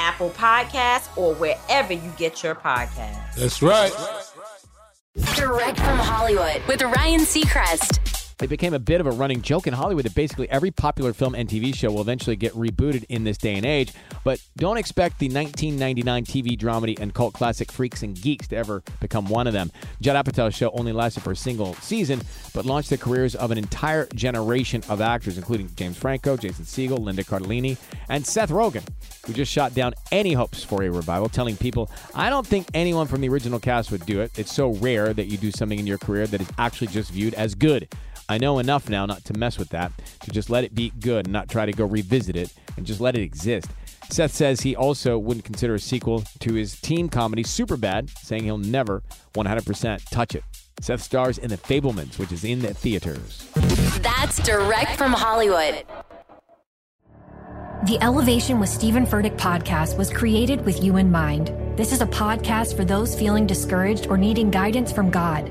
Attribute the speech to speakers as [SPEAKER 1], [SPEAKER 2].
[SPEAKER 1] Apple Podcasts, or wherever you get your podcasts.
[SPEAKER 2] That's right.
[SPEAKER 3] Direct from Hollywood with Ryan Seacrest.
[SPEAKER 4] It became a bit of a running joke in Hollywood that basically every popular film and TV show will eventually get rebooted in this day and age. But don't expect the 1999 TV dramedy and cult classic Freaks and Geeks to ever become one of them. Judd Apatow's show only lasted for a single season, but launched the careers of an entire generation of actors, including James Franco, Jason Segel, Linda Cardellini, and Seth Rogen, who just shot down any hopes for a revival, telling people, I don't think anyone from the original cast would do it. It's so rare that you do something in your career that is actually just viewed as good. I know enough now not to mess with that, to just let it be good and not try to go revisit it and just let it exist. Seth says he also wouldn't consider a sequel to his teen comedy Superbad, saying he'll never 100% touch it. Seth stars in The Fabelmans, which is in the theaters.
[SPEAKER 3] That's direct from Hollywood.
[SPEAKER 5] The Elevation with Stephen Furtick podcast was created with you in mind. This is a podcast for those feeling discouraged or needing guidance from God.